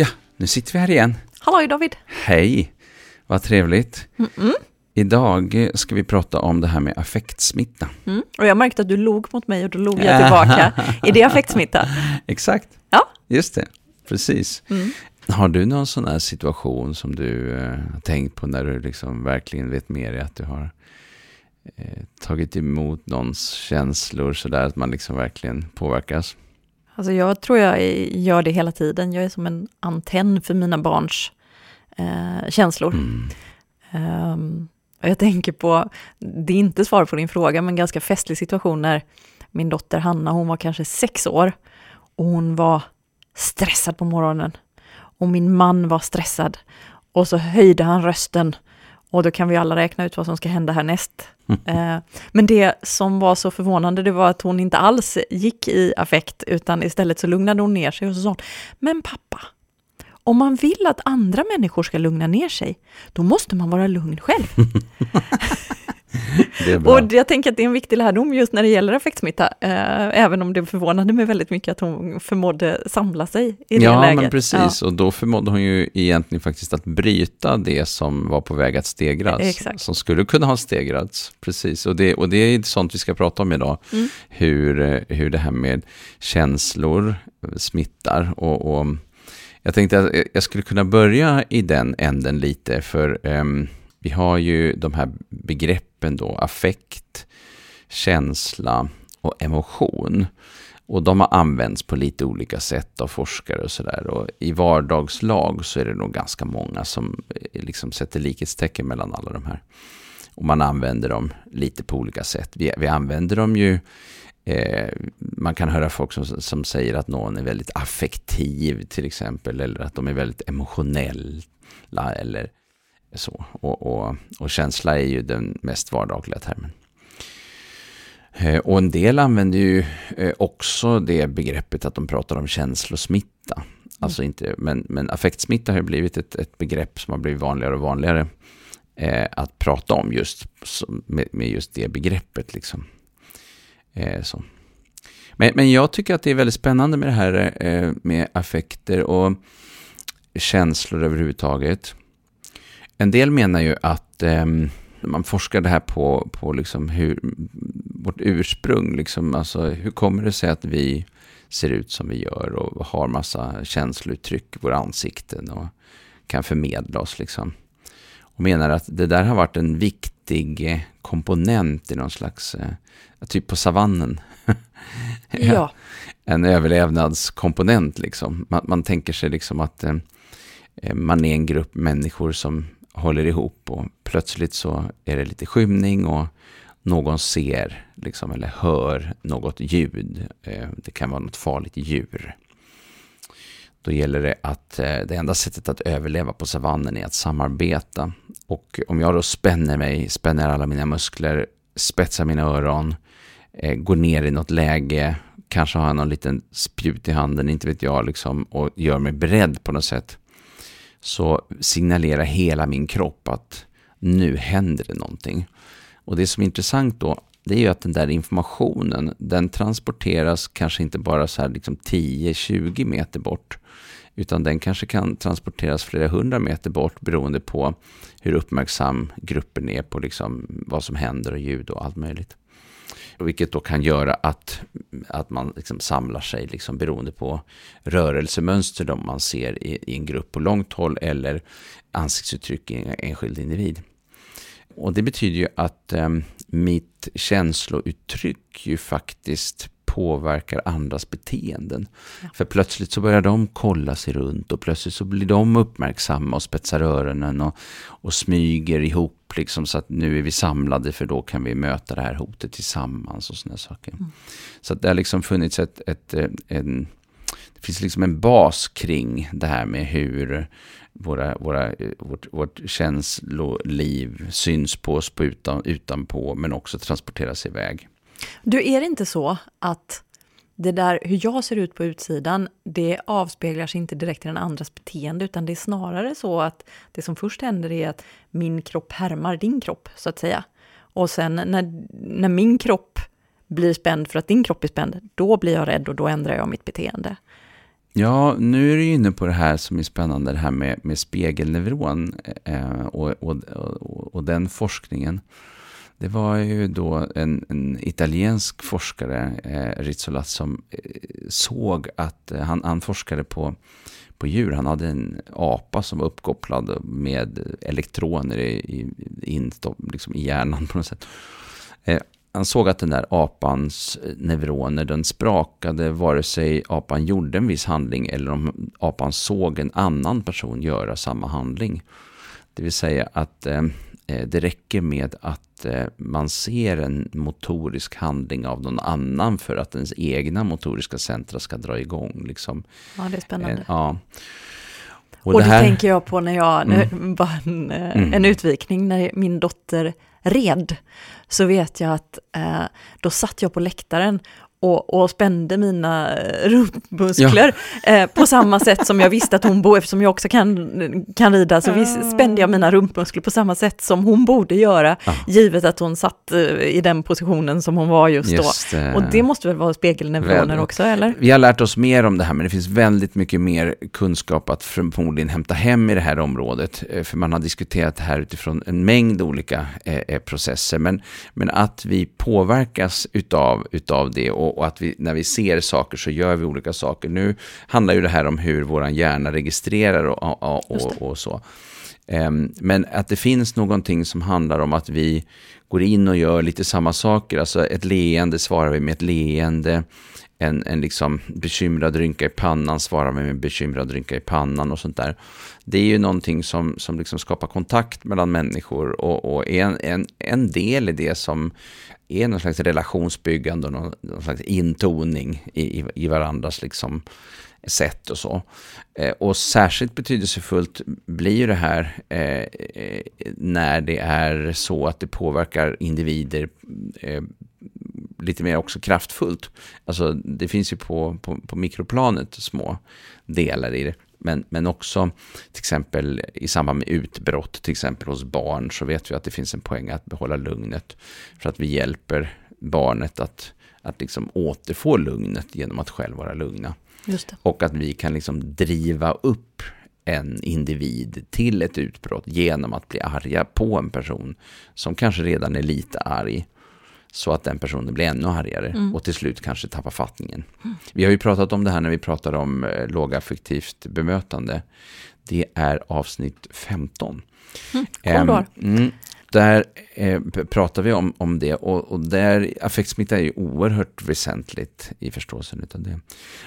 Ja, nu sitter vi här igen. Halloj David! Hej! Vad trevligt. Mm-mm. Idag ska vi prata om det här med affektsmitta. Mm. Och jag märkte att du log mot mig och då log jag tillbaka. är det affektsmitta? Exakt. Ja. Just det, precis. Mm. Har du någon sån här situation som du eh, har tänkt på när du liksom verkligen vet med dig att du har eh, tagit emot någons känslor sådär att man liksom verkligen påverkas? Alltså jag tror jag gör det hela tiden. Jag är som en antenn för mina barns eh, känslor. Mm. Ehm, och jag tänker på, det är inte svar på din fråga, men ganska festlig situation när min dotter Hanna, hon var kanske sex år och hon var stressad på morgonen. Och min man var stressad. Och så höjde han rösten och då kan vi alla räkna ut vad som ska hända härnäst. Eh, men det som var så förvånande, det var att hon inte alls gick i affekt, utan istället så lugnade hon ner sig och så sa hon, men pappa, om man vill att andra människor ska lugna ner sig, då måste man vara lugn själv. Och jag tänker att det är en viktig lärdom just när det gäller affektsmitta, eh, även om det förvånade mig väldigt mycket att hon förmådde samla sig i det ja, läget. men precis. Och då förmådde hon ju egentligen faktiskt att bryta det som var på väg att stegras. Exakt. Som skulle kunna ha stegrats. Precis. Och det, och det är sånt vi ska prata om idag. Mm. Hur, eh, hur det här med känslor smittar. Och, och jag tänkte att jag skulle kunna börja i den änden lite. För ehm, vi har ju de här begreppen då, affekt, känsla och emotion. Och de har använts på lite olika sätt av forskare och sådär. Och i vardagslag så är det nog ganska många som eh, liksom sätter likhetstecken mellan alla de här. Och man använder dem lite på olika sätt. Vi, vi använder dem ju, eh, man kan höra folk som, som säger att någon är väldigt affektiv till exempel. Eller att de är väldigt emotionella eller så. Och, och, och känsla är ju den mest vardagliga termen. Eh, Och en del använder ju eh, också det begreppet att de pratar om känslosmitta. Alltså inte, men, men affektsmitta har ju blivit ett, ett begrepp som har blivit vanligare och vanligare eh, att prata om just med, med just det begreppet. Liksom. Eh, så. Men, men jag tycker att det är väldigt spännande med det här eh, med affekter och känslor överhuvudtaget. En del menar ju att ehm, man forskar det här på, på liksom hur, vårt ursprung, liksom, alltså hur kommer det sig att vi ser ut som vi gör och har massa känslouttryck i våra ansikten och kan förmedla oss liksom. Och menar att det där har varit en viktig eh, komponent i någon slags, eh, typ på savannen. Ja. En överlevnadskomponent liksom. Man, man tänker sig liksom att eh, eh, man är en grupp människor som håller ihop och plötsligt så är det lite skymning och någon ser liksom, eller hör något ljud. Eh, det kan vara något farligt djur. Då gäller det att eh, det enda sättet att överleva på savannen är att samarbeta. Och om jag då spänner mig, spänner alla mina muskler, spetsar mina öron, eh, går ner i något läge, kanske har jag någon liten spjut i handen, inte vet jag, liksom, och gör mig beredd på något sätt så signalerar hela min kropp att nu händer det någonting. Och det som är intressant då, det är ju att den där informationen, den transporteras kanske inte bara så här liksom 10-20 meter bort, utan den kanske kan transporteras flera hundra meter bort beroende på hur uppmärksam gruppen är på liksom vad som händer och ljud och allt möjligt. Vilket då kan göra att, att man liksom samlar sig liksom beroende på rörelsemönster de man ser i, i en grupp på långt håll eller ansiktsuttryck i en enskild individ. Och det betyder ju att eh, mitt känslouttryck ju faktiskt påverkar andras beteenden. För plötsligt så börjar de kolla sig runt och plötsligt så blir de uppmärksamma och spetsar öronen och, och smyger ihop liksom så att nu är vi samlade för då kan vi möta det här hotet tillsammans och sådana saker. Så att det har liksom funnits ett, ett, eh, en, det finns liksom en bas kring det här med hur våra, våra, eh, vårt, vårt känsloliv syns på oss på utan, utanpå men också transporteras iväg. Du, är det inte så att det där hur jag ser ut på utsidan, det avspeglar sig inte direkt i den andras beteende, utan det är snarare så att det som först händer är att min kropp härmar din kropp, så att säga. Och sen när, när min kropp blir spänd för att din kropp är spänd, då blir jag rädd och då ändrar jag mitt beteende. Ja, nu är du inne på det här som är spännande, det här med, med spegelneuron eh, och, och, och, och, den forskningen. Det var ju då en, en italiensk forskare, eh, Rizzolat, som eh, såg att eh, han, han forskade på, på djur. Han hade en apa som var uppkopplad med elektroner i, i, in, liksom i hjärnan på något sätt. Eh, han såg att den där apans eh, neuroner, den sprakade vare sig apan gjorde en viss handling eller om apan såg en annan person göra samma handling. Det vill säga att eh det räcker med att eh, man ser en motorisk handling av någon annan för att ens egna motoriska centra ska dra igång. Liksom. Ja, det är spännande. Eh, ja. Och, och det, här... tänker jag på när jag, mm. bara en, eh, mm. en utvikning, när min dotter red, så vet jag att eh, då satt jag på läktaren och, och spände mina eh, rumpmuskler ja. eh, på samma sätt som jag visste att hon borde, eftersom jag också kan, kan rida, så vis, spände jag mina rumpmuskler på samma sätt som hon borde göra, ja. givet att hon satt eh, i den positionen som hon var just, just då. Eh, och det måste väl vara spegelneuroner också, eller? Vi har lärt oss mer om det här, men det finns väldigt mycket mer kunskap att förmodligen hämta hem i det här området, eh, för man har diskuterat det här utifrån en mängd olika eh, processer, men, men att vi påverkas utav, utav det och och, att vi, när vi ser saker så gör vi olika saker. Nu handlar ju det här om hur vår hjärna registrerar och, och, och, och så. Um, men att det finns någonting som handlar om att vi går in och gör lite samma saker. Alltså ett leende svarar vi med ett leende. En, en liksom bekymrad rynka i pannan svarar med en bekymrad rynka i pannan och sånt där. Det är ju någonting som, som liksom skapar kontakt mellan människor och, och en, en, en del i det som är någon slags relationsbyggande och någon, någon slags intoning i, i, i varandras liksom sätt och så. Eh, och särskilt betydelsefullt blir ju det här eh, eh när det är så att det påverkar individer eh, lite mer också kraftfullt. Alltså det finns ju på, på, på mikroplanet små delar i det. Men, men också till exempel i samband med utbrott, till exempel hos barn, så vet vi att det finns en poäng att behålla lugnet. För att vi hjälper barnet att, att liksom återfå lugnet genom att själv vara lugna. Och att vi kan liksom driva upp en individ till ett utbrott genom att bli arga på en person som kanske redan är lite arg så att den personen blir ännu argare mm. och till slut kanske tappar fattningen. Mm. Vi har ju pratat om det här när vi pratar om eh, lågaffektivt bemötande. Det är avsnitt 15. Mm, um, där eh, pratar vi om, om det och, och där affektsmitta är ju oerhört väsentligt i förståelsen av det.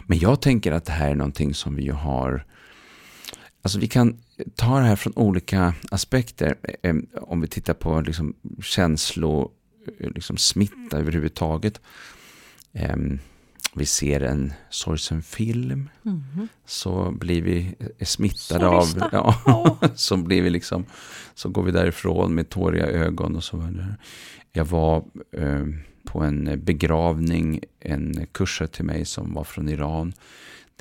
Men jag tänker att det här är någonting som vi har Alltså vi kan ta det här från olika aspekter. Eh, om vi tittar på liksom känslo Eh, liksom smitta överhuvudtaget. Um, vi ser en sorgsen film, mm. så blir vi eh, smittade Sorgsta. av, ja, oh. så blir vi liksom, så går vi därifrån med tåriga ögon och så vidare. Jag var eh, på en begravning, en kursare till mig som var från Iran.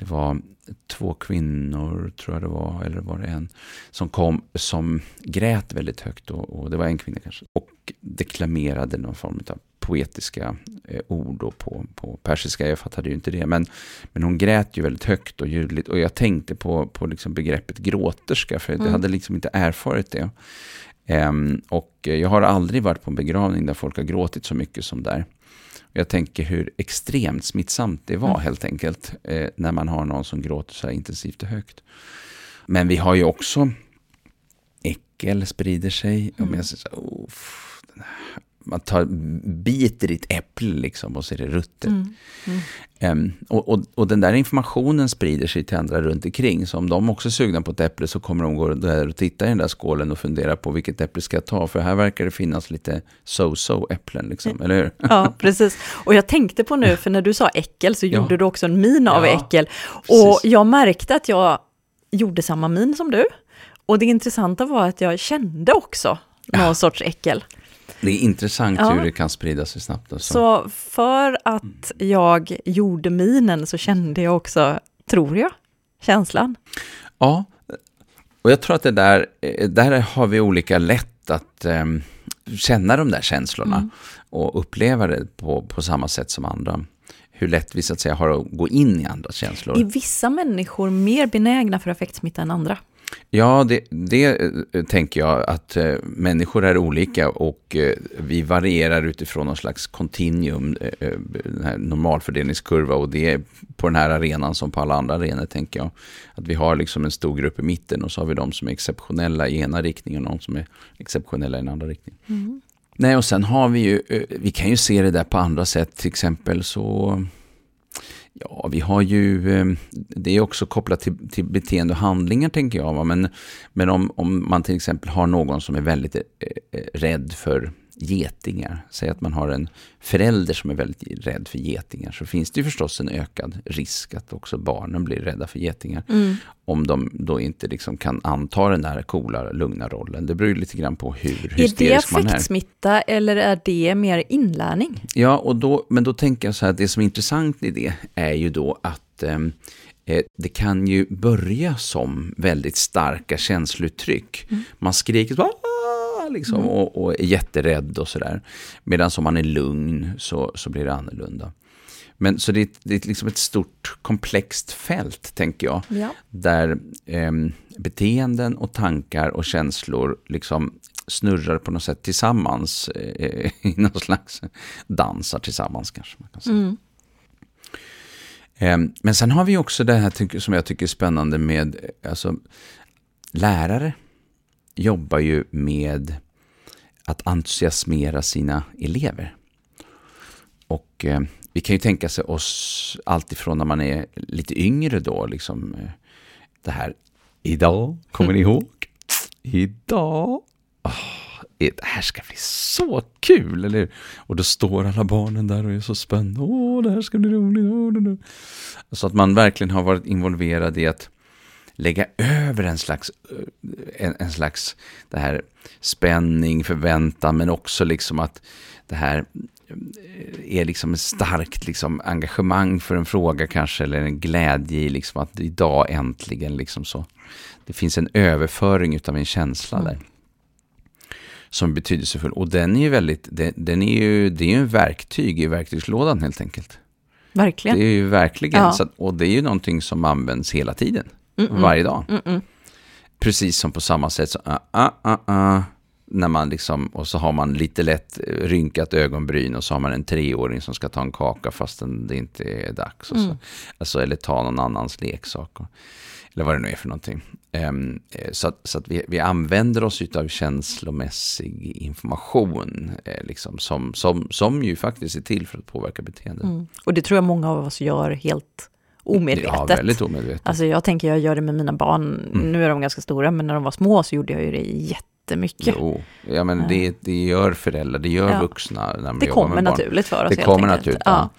Det var två kvinnor, tror jag det var, eller var det en, som kom, som grät väldigt högt. Och, och det var en kvinna kanske. Och deklamerade någon form av poetiska eh, ord på, på persiska. Jag fattade ju inte det. Men, men hon grät ju väldigt högt och ljudligt. Och jag tänkte på, på liksom begreppet gråterska, för mm. jag hade liksom inte erfarit det. Um, och jag har aldrig varit på en begravning där folk har gråtit så mycket som där. Jag tänker hur extremt smittsamt det var mm. helt enkelt eh, när man har någon som gråter så här intensivt och högt. Men vi har ju också äckel sprider sig. Mm. Och jag säger så här, man tar, biter i ett äpple liksom och så är det ruttet. Mm. Mm. Um, och, och, och, den där informationen sprider sig till andra runt omkring. Så om de också är sugna på ett äpple så kommer de gå där och titta i den där skålen och fundera på vilket äpple ska jag ta. För här verkar det finnas lite so-so äpplen, liksom, eller hur? Ja, precis. Och jag tänkte på nu, för när du sa äckel så gjorde ja. du också en min av ja, äckel. Och precis. jag märkte att jag gjorde samma min som du. Och det intressanta var att jag kände också någon ja. sorts äckel. Det är intressant ja. hur det kan sprida sig snabbt. Så. så för att jag gjorde minen så kände jag också, tror jag, känslan. Ja, och jag tror att det där, där har vi olika lätt att um, känna de där känslorna mm. och uppleva det på, på samma sätt som andra. hur lätt vi så att säga har att gå in i andras känslor. Är vissa människor mer benägna för affektsmitta än andra? Ja, det, det eh, tänker jag att eh, människor är olika och eh, vi varierar utifrån någon slags kontinuum, eh, den här normalfördelningskurva och det är på den här arenan som på alla andra arenor tänker jag. Att vi har liksom en stor grupp i mitten och så har vi de som är exceptionella i ena riktningen och de som är exceptionella i den andra riktningen. Mm. Nej, och sen har vi ju, vi kan ju se det där på andra sätt, till exempel så Ja, vi har ju, eh, det är också kopplat till, till beteende och handlingar tänker jag. Men, men om, om man till exempel har någon som är väldigt eh, eh rädd för getingar, säg att man har en förälder som är väldigt rädd för getingar, så finns det ju förstås en ökad risk att också barnen blir rädda för getingar. Mm. Om de då inte liksom kan anta den där coola, lugna rollen. Det beror ju lite grann på hur Är det hysterisk man är. affektsmitta eller är det mer inlärning? Ja, och då, men då tänker jag så här, det som är intressant i det är ju då att eh, eh, det kan ju börja som väldigt starka känslouttryck. Man skriker så, Liksom, och, och är jätterädd och sådär. Medan om man är lugn så, så blir det annorlunda. Men så det är, det är liksom ett stort komplext fält, tänker jag. Ja. Där ehm, beteenden och tankar och känslor liksom snurrar på något sätt tillsammans. Eh, I någon slags dansar tillsammans kanske man kan säga. Mm. Ehm, Men sen har vi också det här som jag tycker är spännande med, eh, alltså lärare jobbar ju med att entusiasmera sina elever. Och eh, vi kan ju tänka sig oss alltifrån när man är lite yngre då, liksom eh, det här, idag, kommer ni ihåg? Idag, åh, det här ska bli så kul, eller? Och då står alla barnen där och är så spända, åh, det här ska bli roligt, det. Så att man verkligen har varit involverad i att lägga över en slags, eh, en, en slags det här spänning, förväntan, men också liksom att det här eh, är liksom ett starkt liksom engagemang för en fråga kanske, eller en glädje i liksom att idag äntligen liksom så. Det finns en överföring utav en känsla Mm. där. Som är betydelsefull. Och den är ju väldigt, den, den är ju, det är ju en verktyg i verktygslådan helt enkelt. Verkligen. Det är ju verkligen, Ja. så och det är ju någonting som används hela tiden. Mm-mm. Varje dag. Mm-mm. Precis som på samma sätt så, ah, ah, ah, när man liksom, och så har man lite lätt eh, rynkat ögonbryn och så har man en treåring som ska ta en kaka fastän det inte är dags. Och så. Mm. Alltså, eller ta någon annans leksak. Och, eller vad det nu är för någonting. Eh, så att, så att vi, vi använder oss av känslomässig information, eh, liksom, som, som, som ju faktiskt är till för att påverka beteenden. Mm. Och det tror jag många av oss gör helt omedvetet. Ja, väldigt omedvetet. Alltså jag tänker jag gör det med mina barn, Mm. nu är de ganska stora, men när de var små så gjorde jag ju det jättemycket. Jo, ja, men det, det gör föräldrar, det gör Ja. vuxna när man det kommer med barn. naturligt för oss Det kommer naturligt. Ja.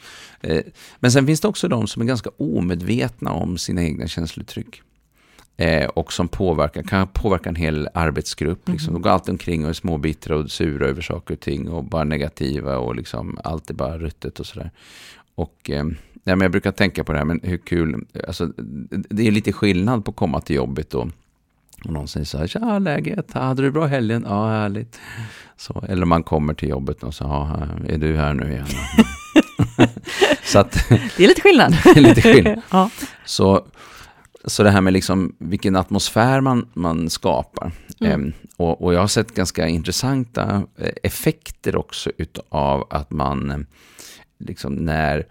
Ja. Eh, Men sen finns det också de som är ganska omedvetna om sina egna känslouttryck. Eh, och som påverkar, kan påverka en hel arbetsgrupp. Liksom. Mhm. De går alltid omkring och är småbittra och sura över saker och ting och bara negativa och liksom allt är bara ruttet och sådär. Och eh, ja, men jag brukar tänka på det här, men hur kul, alltså, det är lite skillnad på att komma till jobbet och och någon säger så här, tja läget, hade du bra helgen? Ja, härligt. Så, eller man kommer till jobbet och så, ja, är du här nu igen? så att, Det är lite skillnad. är lite skillnad. ja. så, så det här med liksom vilken atmosfär man, man skapar. Mm. Ehm, och, och jag har sett ganska intressanta eh, effekter också utav att man, eh, liksom när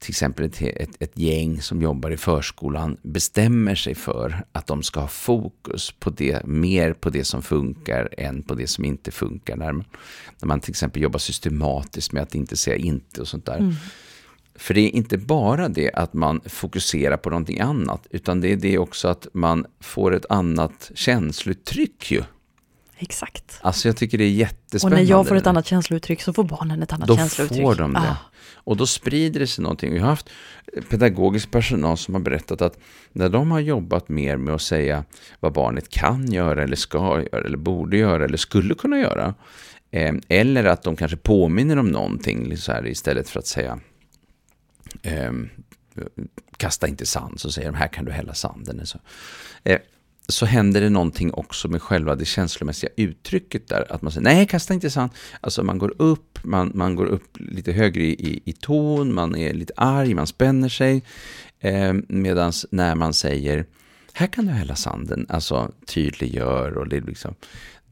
till exempel ett, ett, ett gäng som jobbar i förskolan bestämmer sig för att de ska ha fokus på det, mer på det som funkar än på det som inte funkar. När man, när man till exempel jobbar systematiskt med att inte säga inte och sånt där. Mm. För det är inte bara det att man fokuserar på någonting annat, utan det är det också att man får ett annat känslouttryck ju. Exakt. Alltså jag tycker det är Och jättespännande. när jag får ett annat känslouttryck så får barnen ett annat Då känslouttryck. får de det. Ah. Och då sprider det sig någonting. Vi har haft pedagogisk personal som har berättat att när de har jobbat mer med att säga vad barnet kan göra eller ska göra eller borde göra eller skulle kunna göra. Eh, eller att de kanske påminner om någonting så här, istället för att säga eh, kasta inte sand, så säger de här kan du hälla sanden. Så, eh, så händer det någonting också med själva det känslomässiga uttrycket där. Att man säger nej, kasta inte sand. Alltså man går upp, man, man går upp lite högre i, i, i ton, man är lite arg, man spänner sig. Eh, Medan när man säger här kan du hälla sanden, alltså tydliggör och det liksom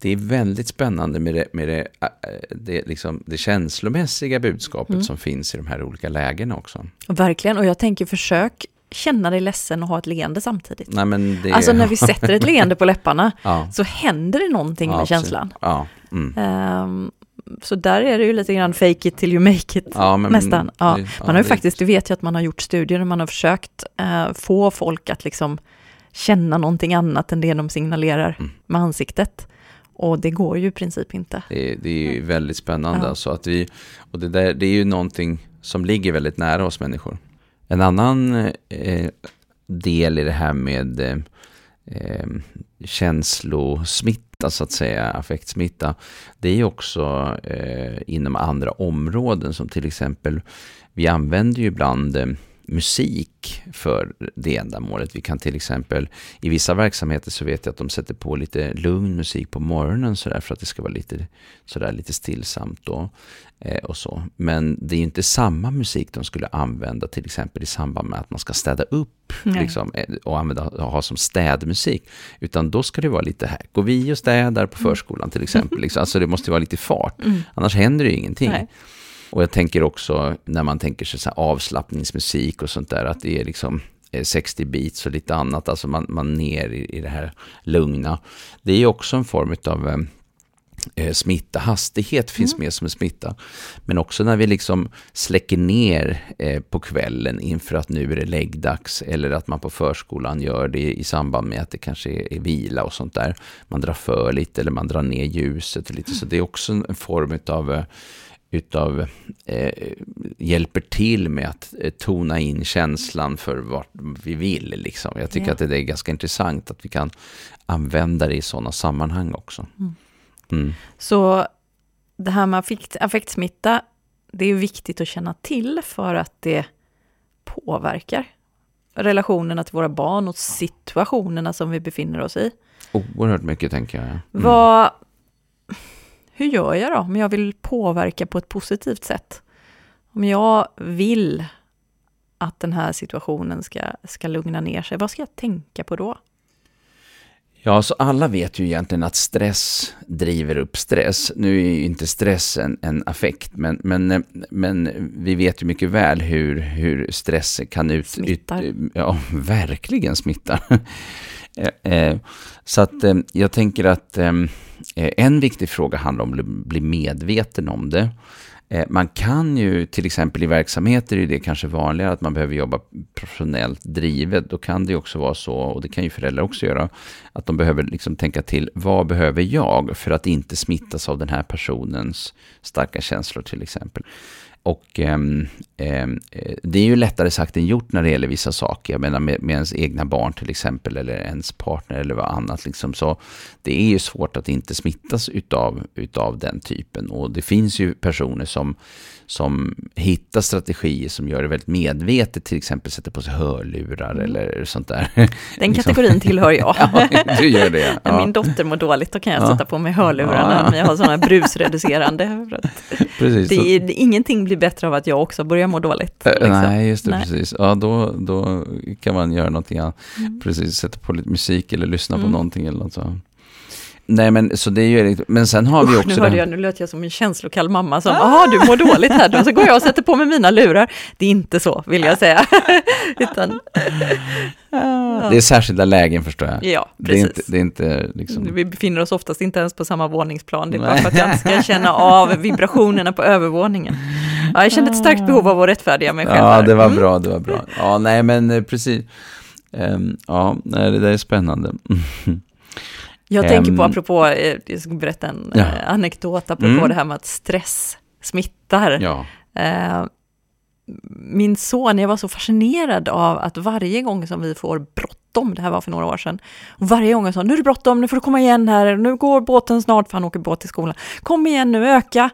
det är väldigt spännande med det, med det, äh, det, liksom, det känslomässiga budskapet mm. som finns i de här olika lägena också. Verkligen, och jag tänker försök känna dig ledsen och ha ett leende samtidigt. Nej, men det... Alltså när vi sätter ett leende på läpparna ja. så händer det någonting ja, med absolut. känslan. Ja. Mm. Um, så där är det ju lite grann fake it till you make it ja, men, nästan. Ja. Det, man har ju faktiskt, det vet jag att man har gjort studier, man har försökt uh, få folk att liksom känna någonting annat än det de signalerar mm. med ansiktet. Och det går ju i princip inte. Det, det är ju väldigt spännande. Ja. Alltså att vi, och det, där, det är ju någonting som ligger väldigt nära oss människor. En annan eh, del i det här med eh, eh, känslosmitta, så att säga, affektsmitta, det är ju också eh, inom andra områden som till exempel, vi använder ju ibland eh, musik för det ändamålet. Vi kan till exempel, i vissa verksamheter så vet jag att de sätter på lite lugn musik på morgonen sådär för att det ska vara lite, sådär, lite stillsamt då. Eh, och så. Men det är inte samma musik de skulle använda till exempel i samband med att man ska städa upp liksom, eh, och använda, ha som städmusik. Utan då ska det vara lite här, går vi och städar på mm. förskolan till exempel. Liksom. Alltså det måste vara lite fart, mm. annars händer det ju ingenting. Nej. Och jag tänker också när man tänker sig så avslappningsmusik och sånt där, att det är liksom 60 eh, beats och lite annat, alltså man, man ner i, i det här lugna. Det är också en form av eh, eh, smitta, hastighet finns mm. med som en smitta. Men också när vi liksom släcker ner eh, på kvällen inför att nu är det läggdags eller att man på förskolan gör det i samband med att det kanske är, är vila och sånt där. Man drar för lite eller man drar ner ljuset och lite så det är också en form av utav, eh, hjälper till med att eh, tona in känslan för vart vi vill. Liksom. Jag tycker yeah. att det är ganska intressant att vi kan använda det i sådana sammanhang också. Mm. Mm. Så det här med affekt, affektsmitta, det är viktigt att känna till för att det påverkar relationerna till våra barn och situationerna som vi befinner oss i. Oerhört mycket tänker jag. Mm. Vad, hur gör jag då om jag vill påverka på ett positivt sätt? Om jag vill att den här situationen ska, ska lugna ner sig, vad ska jag tänka på då? Ja, så alla vet ju egentligen att stress driver upp stress. Nu är ju inte stress en, en affekt, men, men, men vi vet ju mycket väl hur, hur stress kan ut... Smittar. Ut, ja, verkligen smittar. Eh, eh, så att eh, jag tänker att Eh, en viktig fråga handlar om att bli medveten om det. Eh, man kan ju till exempel i verksamheter är det kanske vanligare att man behöver jobba professionellt drivet. Då kan det också vara så, och det kan ju föräldrar också göra, att de behöver liksom tänka till, vad behöver jag för att inte smittas av den här personens starka känslor till exempel. Och eh, eh, det är ju lättare sagt än gjort när det gäller vissa saker. Jag menar med, med ens egna barn till exempel, eller ens partner eller vad annat. Liksom. Så det är ju svårt att inte smittas utav, utav den typen. Och det finns ju personer som som hittar strategier som gör det väldigt medvetet, till exempel sätter på sig hörlurar mm. eller sånt där. Den liksom. kategorin tillhör jag. ja, du gör det. Ja. När min dotter mår dåligt, då kan jag ja. sätta på mig hörlurarna, ja. men jag har sådana brusreducerande. Precis, det, är, ingenting blir bättre av att jag också börjar må dåligt. Äh, liksom. Nej, just det, Nej. precis. Ja, då, då kan man göra någonting annat. Mm. Precis, sätta på lite musik eller lyssna mm. på någonting eller något så. Nej men så det är ju, men sen har vi också... Nu, hörde jag, nu lät jag som en känslokall mamma som, jaha du mår dåligt här, då så går jag och sätter på mig mina lurar. Det är inte så, vill jag säga. Utan, Det är särskilda lägen förstår jag. Ja, precis. Det är inte, det är inte liksom... Vi befinner oss oftast inte ens på samma våningsplan, det är bara för att jag inte ska känna av vibrationerna på övervåningen. Ja, jag kände ett starkt behov av att rättfärdiga mig själv. Ja, det var mm. bra, det var bra. Ja, nej men eh, precis. Um, ja, nej, det där är spännande. Jag um, tänker på, apropå, eh, jag ska berätta en ja. Eh, anekdot, apropå mm. det här med att stress smittar. Ja. Uh, min son, jag var så fascinerad av att varje gång som vi får bråttom, det här var för några år sedan, och varje gång jag sa nu är det bråttom, nu får du komma igen här, nu går båten snart, för han åker båt till skolan, kom igen nu, öka.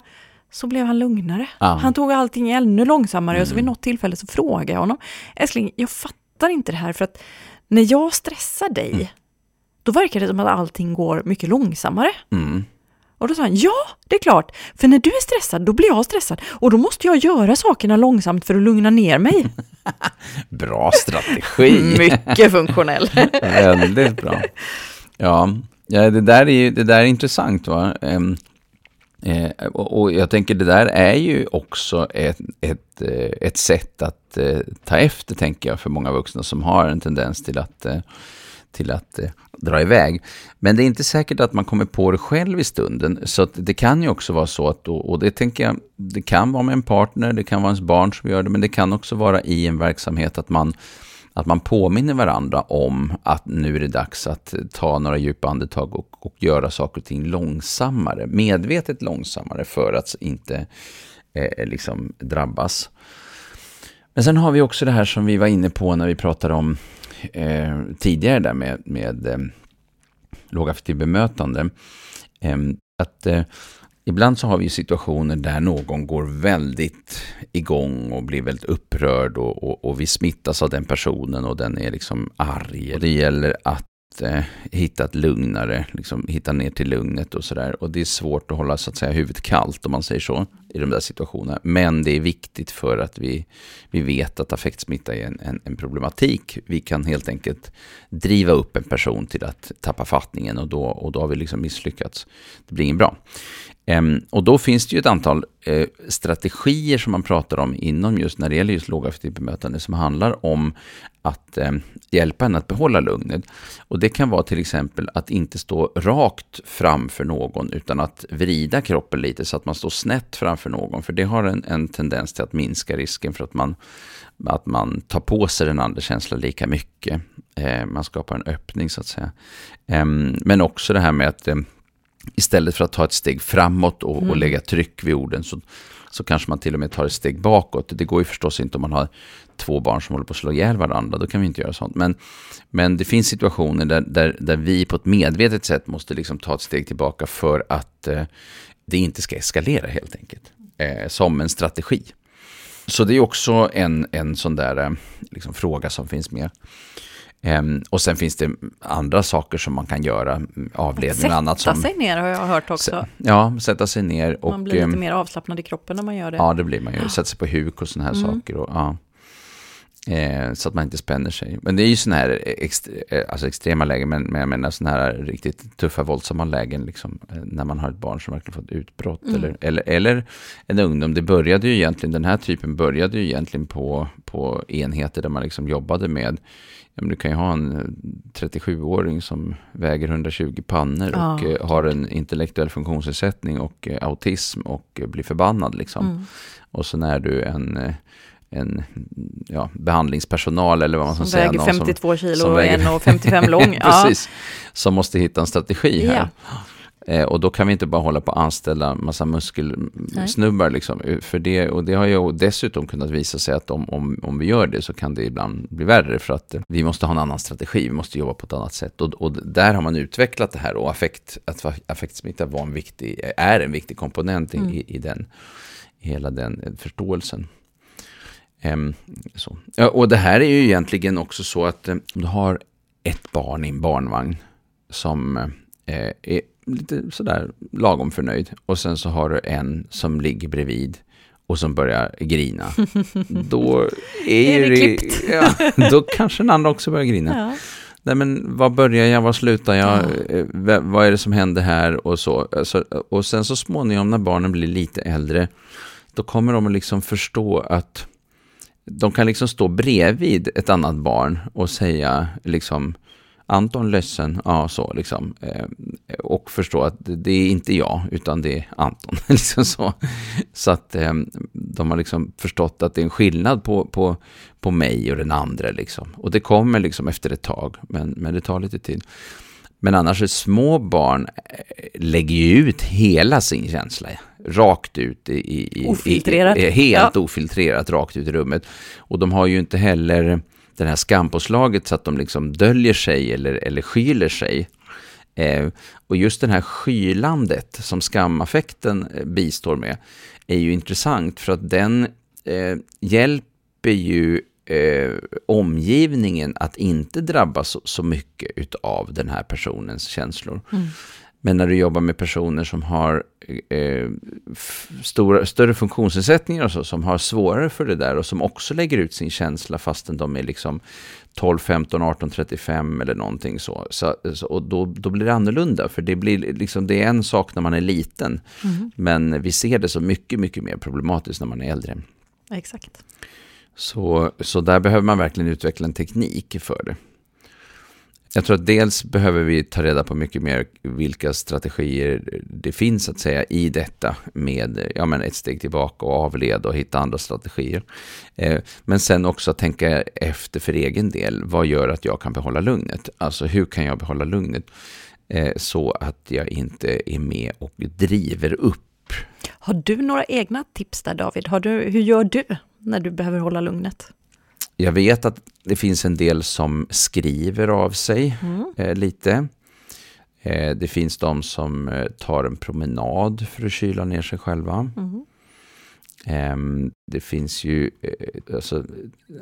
Så blev han lugnare. Ah. Han tog allting ännu långsammare, mm. och så vid mm. något tillfälle så frågade jag honom, älskling, jag fattar inte det här, för att när jag stressar dig, mm då verkar det som att allting går mycket långsammare. Mm. Och då sa han, ja, det är klart, för när du är stressad, då blir jag stressad. Och då måste jag göra sakerna långsamt för att lugna ner mig. Bra strategi. Mycket funktionell. Väldigt bra. Ja, ja det, där är, det där är intressant. Va? Eh, och, och, jag tänker det där är ju också ett, ett, eh, ett sätt att eh, ta efter, tänker jag, för många vuxna som har en tendens till att eh, till att eh, dra iväg. Men det är inte säkert att man kommer på det själv i stunden. Så det kan ju också vara så att, och det tänker jag, det kan vara med en partner, det kan vara ens barn som gör det, men det kan också vara i en verksamhet att man, att man påminner varandra om att nu är det dags att ta några djupa andetag och, och göra saker och ting långsammare, medvetet långsammare för att inte eh, liksom drabbas. Men sen har vi också det här som vi var inne på när vi pratade om eh, tidigare där med, med eh, lågaffektivt bemötande. Eh, att eh, ibland så har vi situationer där någon går väldigt igång och blir väldigt upprörd och, och, och vi smittas av den personen och den är liksom arg. Det gäller att eh, hitta ett lugnare, liksom, hitta ner till lugnet och sådär. Och det är svårt att hålla så att säga huvudet kallt om man säger så i de där situationerna. Men det är viktigt för att vi, vi vet att affektsmitta är en, en, en problematik. Vi kan helt enkelt driva upp en person till att tappa fattningen och då, och då har vi liksom misslyckats. Det blir inget bra. Ehm, och då finns det ju ett antal eh, strategier som man pratar om inom just när det gäller just lågaffektivt bemötande som handlar om att ehm, hjälpa en att behålla lugnet. Och det kan vara till exempel att inte stå rakt framför någon utan att vrida kroppen lite så att man står snett framför någon. För det har en, en tendens till att minska risken för att man, att man tar på sig den andra känslan lika mycket. Ehm, man skapar en öppning så att säga. Men också det här med att istället för att ta ett steg framåt och, mm. och lägga tryck vid orden så, så kanske man till och med tar ett steg bakåt. Det går ju förstås inte om man har två barn som håller på att slå ihjäl varandra, då kan vi inte göra sånt. Men, men det finns situationer där, där, där vi på ett medvetet sätt måste liksom ta ett steg tillbaka för att eh, det inte ska eskalera helt enkelt. Eh, som en strategi. Så det är också en, en sån där eh, liksom, fråga som finns med. Um, och sen finns det andra saker som man kan göra, avledning och annat. Sätta sig ner har jag hört också. Ja, sätta sig ner. Och, man blir lite ehm, mer avslappnad i kroppen när man gör det. Ja, det blir man ju. Sätta sig på huk och sådana här mm. saker. Och, ja. eh, så att man inte spänner sig. Men det är ju sådana här ext eh, alltså extrema lägen, men, men jag menar sådana här riktigt tuffa, våldsamma lägen. Liksom, eh, när man har ett barn som verkligen fått utbrott. Mm. Eller, eller, eller en ungdom. Det började ju egentligen, den här typen började ju egentligen på, på enheter där man liksom jobbade med ja, men du kan ju ha en 37-åring som väger 120 pannor ja, och eh, har en intellektuell funktionsnedsättning och eh, autism och eh, blir förbannad. Liksom. Mm. Och sen är du en, eh, en ja, behandlingspersonal eller vad man ska säga. Väger 52 som, kilo och 1,55 lång. Precis, som måste hitta en strategi här. Ja. Eh, och då kan vi inte bara hålla på att anställa massa muskelsnubbar. Liksom, eh, för det, och det har ju dessutom kunnat visa sig att om, om, om vi gör det så kan det ibland bli värre. För att eh, vi måste ha en annan strategi, vi måste jobba på ett annat sätt. Och, och där har man utvecklat det här och affekt, att affektsmitta var en viktig, är en viktig komponent mm. i, i, den, hela den eh, förståelsen. Um, så. Ja, och det här är ju egentligen också så att um, du har ett barn i en barnvagn som eh, är lite sådär lagom förnöjd. Och sen så har du en som ligger bredvid och som börjar grina. Då är, är det, klippt. Ja, då kanske den andra också börjar grina. Ja. Nej men var börjar jag, var slutar jag, ja. Eh, vad är det som händer här och så. Alltså, och sen så småningom när barnen blir lite äldre, då kommer de att liksom förstå att de kan liksom stå bredvid ett annat barn och säga liksom Anton ledsen, ja så liksom. Eh, och förstå att det är inte jag, utan det är Anton. liksom så så att eh, de har liksom förstått att det är en skillnad på, på, på mig och den andra. Liksom. Och det kommer liksom efter ett tag, men, men det tar lite tid. Men annars är små barn eh, lägger ju ut hela sin känsla rakt ut i, i, ofiltrerat. i, helt ja. ofiltrerat rakt ut i rummet. Och de har ju inte heller det här skampåslaget så att de liksom döljer sig eller, eller skyler sig. Eh, och just det här skylandet som skamaffekten eh, bistår med är ju intressant för att den eh, hjälper ju eh, omgivningen att inte drabbas så, så mycket av den här personens känslor. Mm. Men när du jobbar med personer som har eh, stora, större funktionsnedsättningar och så, som har svårare för det där och som också lägger ut sin känsla fastän de är liksom 12, 15, 18, 35 eller någonting så. så, så och då, då blir det annorlunda, för det, blir liksom, det är en sak när man är liten, Mm. men vi ser det som mycket, mycket mer problematiskt när man är äldre. Exakt. Så, så där behöver man verkligen utveckla en teknik för det. Jag tror att dels behöver vi ta reda på mycket mer vilka strategier det finns att säga i detta med ja, men ett steg tillbaka och avleda och hitta andra strategier. Eh, men sen också tänka efter för egen del. Vad gör att jag kan behålla lugnet? Alltså hur kan jag behålla lugnet eh, så att jag inte är med och driver upp Har du några egna tips där David? Har du, hur gör du när du behöver hålla lugnet? Jag vet att det finns en del som skriver av sig Mm. eh, lite. Eh, det finns de som eh, tar en promenad för att kyla ner sig själva. Mm. Ehm, det finns ju, eh, alltså,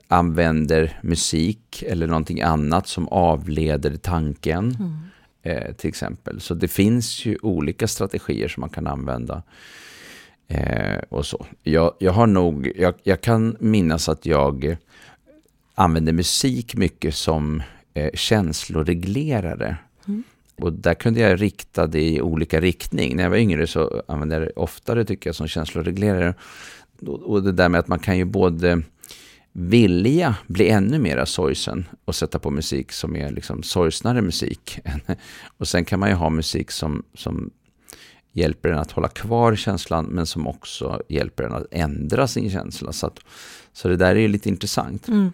använder musik eller någonting annat som avleder tanken. Mm. Eh, till exempel. Så det finns ju olika strategier som man kan använda. Eh, och så. Jag, jag har nog, jag, jag kan minnas att jag eh, använde musik mycket som eh, känsloreglerare. Mm. Och där kunde jag rikta det i olika riktning. När jag var yngre så använde jag det oftare tycker jag som känsloreglerare. Och och det där med att man kan ju både vilja bli ännu mera sorgsen och sätta på musik som är liksom sorgsnare musik. och sen kan man ju ha musik som, som hjälper en att hålla kvar känslan men som också hjälper en att ändra sin känsla. Så, att, så det där är ju lite intressant. Mm.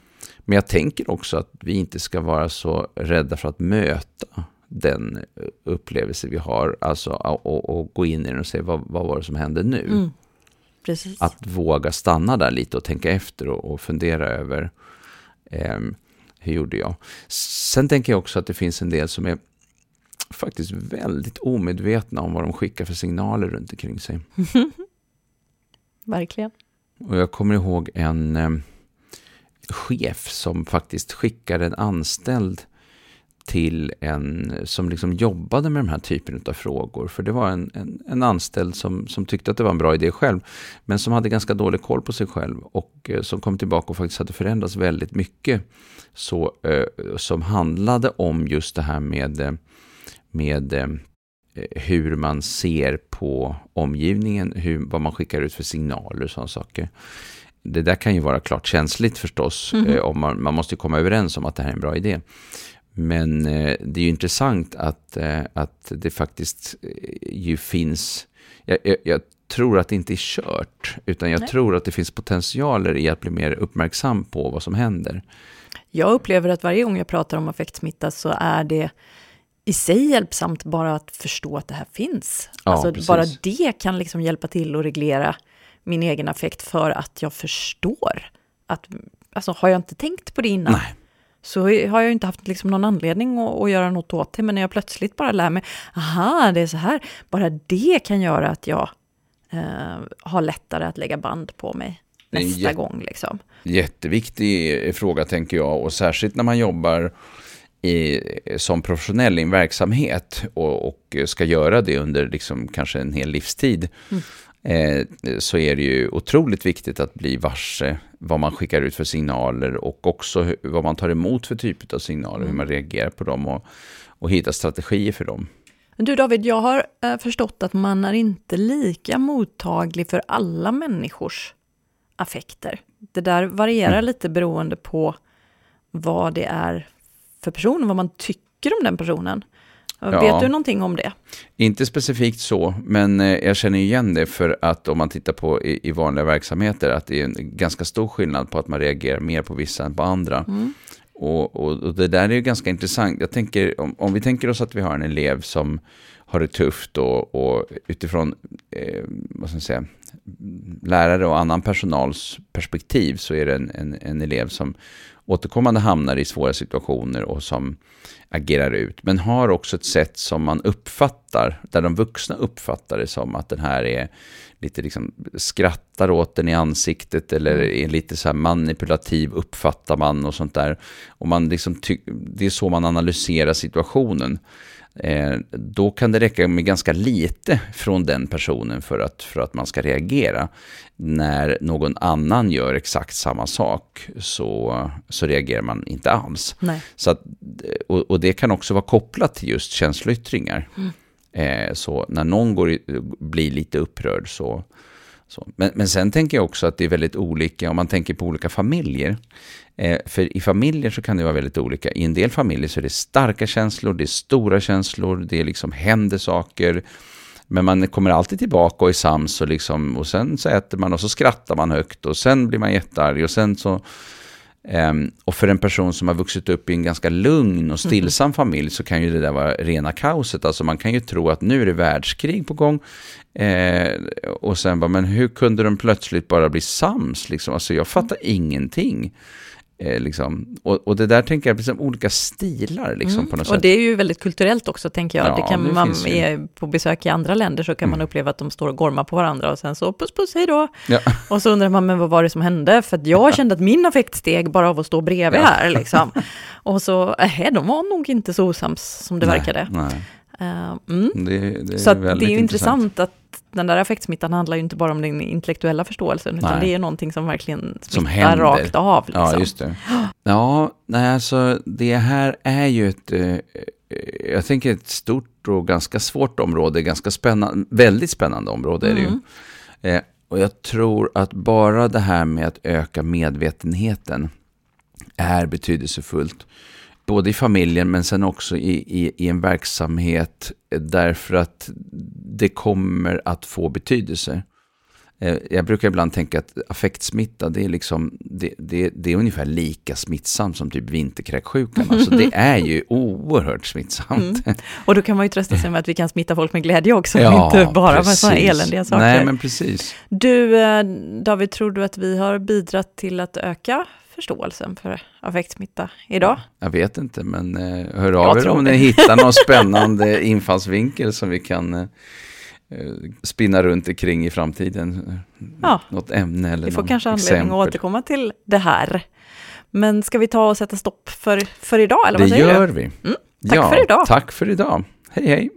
Men jag tänker också att vi inte ska vara så rädda för att möta den upplevelse vi har. Alltså och, och gå in i den och se vad, vad var det som hände nu. Mm. Att våga stanna där lite och tänka efter och, och fundera över ehm, hur gjorde jag? Sen tänker jag också att det finns en del som är faktiskt väldigt omedvetna om vad de skickar för signaler runt omkring sig. Verkligen. Och jag kommer ihåg en eh, chef som faktiskt skickade en anställd till en som liksom jobbade med de här typen av frågor. För det var en, en, en anställd som, som tyckte att det var en bra idé själv, men som hade ganska dålig koll på sig själv och eh, som kom tillbaka och faktiskt hade förändrats väldigt mycket. Så, eh, som handlade om just det här med, eh, med eh, hur man ser på omgivningen, hur, vad man skickar ut för signaler och sådana saker. Det där kan ju vara klart känsligt förstås, Mhm. eh, om man, man måste komma överens om att det här är en bra idé. Men eh, det är ju intressant att, eh, att det faktiskt eh, ju finns, jag, jag, jag tror att det inte är kört, utan jag Nej. tror att det finns potentialer i att bli mer uppmärksam på vad som händer. Jag upplever att varje gång jag pratar om affektsmitta så är det i sig hjälpsamt bara att förstå att det här finns. Ja, alltså precis. bara det kan liksom hjälpa till att reglera min egen affekt för att jag förstår. Att, alltså har jag inte tänkt på det innan Nej. så har jag inte haft liksom någon anledning att, att göra något åt det. Men när jag plötsligt bara lär mig, aha, det är så här, bara det kan göra att jag eh, har lättare att lägga band på mig nästa gång. Liksom. Jätteviktig fråga tänker jag och särskilt när man jobbar i, som professionell i en verksamhet och, och ska göra det under liksom kanske en hel livstid. Eh, så är det ju otroligt viktigt att bli varse vad man skickar ut för signaler och också vad man tar emot för typ av signaler, hur man reagerar på dem och, och hitta strategier för dem. Du David, jag har eh, förstått att man är inte lika mottaglig för alla människors affekter. Det där varierar lite beroende på vad det är för person, vad man tycker om den personen. Ja. Vet du någonting om det? Inte specifikt så, men eh, jag känner igen det för att om man tittar på i, i vanliga verksamheter att det är en ganska stor skillnad på att man reagerar mer på vissa än på andra. Mm. Och, och, och det där är ju ganska intressant. Jag tänker, om, om vi tänker oss att vi har en elev som har det tufft och, och utifrån eh, vad ska jag säga, lärare och annan personals perspektiv så är det en, en, en elev som återkommande hamnar i svåra situationer och som agerar ut. Men har också ett sätt som man uppfattar, där de vuxna uppfattar det som att den här är lite liksom skrattar åt den i ansiktet eller mm. är lite så här manipulativ uppfattar man och sånt där. Och man liksom det är så man analyserar situationen. Eh, då kan det räcka med ganska lite från den personen för att, för att man ska reagera. När någon annan gör exakt samma sak så, så reagerar man inte alls. Nej. Så att, och, och, det kan också vara kopplat till just känsloyttringar. Mm. Eh, så när någon går, blir lite upprörd så, så. Men, men sen tänker jag också att det är väldigt olika om man tänker på olika familjer. Eh, för i familjer så kan det vara väldigt olika. I en del familjer så är det starka känslor, det är stora känslor, det är liksom händer saker. Men man kommer alltid tillbaka och är sams och, liksom, och sen så äter man och så skrattar man högt och sen blir man jättearg och sen så... Um, och för en person som har vuxit upp i en ganska lugn och stillsam mm. familj så kan ju det där vara rena kaoset. Alltså man kan ju tro att nu är det världskrig på gång. Eh, och sen bara, men hur kunde de plötsligt bara bli sams? Liksom? Alltså jag fattar mm. ingenting. Eh, liksom. och, och, det där tänker jag, liksom olika stilar liksom, mm. på något och sätt. det är ju väldigt kulturellt också, tänker jag. Ja, det kan det man, är på besök i andra länder så kan mm. man uppleva att de står och gormar på varandra och sen så puss puss, hej då. Ja. Och så undrar man, men vad var det som hände? För jag kände att min affekt steg bara av att stå bredvid ja. här liksom. Och så, äh, de var nog inte så osams som det nej, verkade. Nej. Uh, mm. det, det så det är ju intressant att den där affektsmittan handlar ju inte bara om den intellektuella förståelsen, utan nej. det är någonting som verkligen smittar rakt av. Liksom. Ja, just det. Ja, nej, alltså det här är ju ett, eh, jag tänker ett stort och ganska svårt område, ganska spännande, väldigt spännande område mm. är det ju. Mm. Eh, och jag tror att bara det här med att öka medvetenheten är betydelsefullt både i familjen men sen också i, i, i, en verksamhet därför att det kommer att få betydelse. Eh, jag brukar ibland tänka att affektsmitta, det är, liksom, det, det, det är ungefär lika smittsamt som typ vinterkräksjukan. Alltså det är ju oerhört smittsamt. Mm. Och då kan man ju trösta sig med att vi kan smitta folk med glädje också, ja, inte bara precis. med sådana eländiga saker. Nej, men precis. Du, eh, David, tror du att vi har bidragit till att öka förståelsen för affektsmitta idag? Jag vet inte, men eh, hör av er om ni hittar någon spännande infallsvinkel som vi kan eh, eh, spinna runt kring i framtiden. Ja, något ämne eller Vi får kanske exempel. anledning att återkomma till det här. Men ska vi ta och sätta stopp för, för idag, eller vad det säger du? Det gör vi. Mm, tack ja, för idag. Tack för idag. Hej, hej.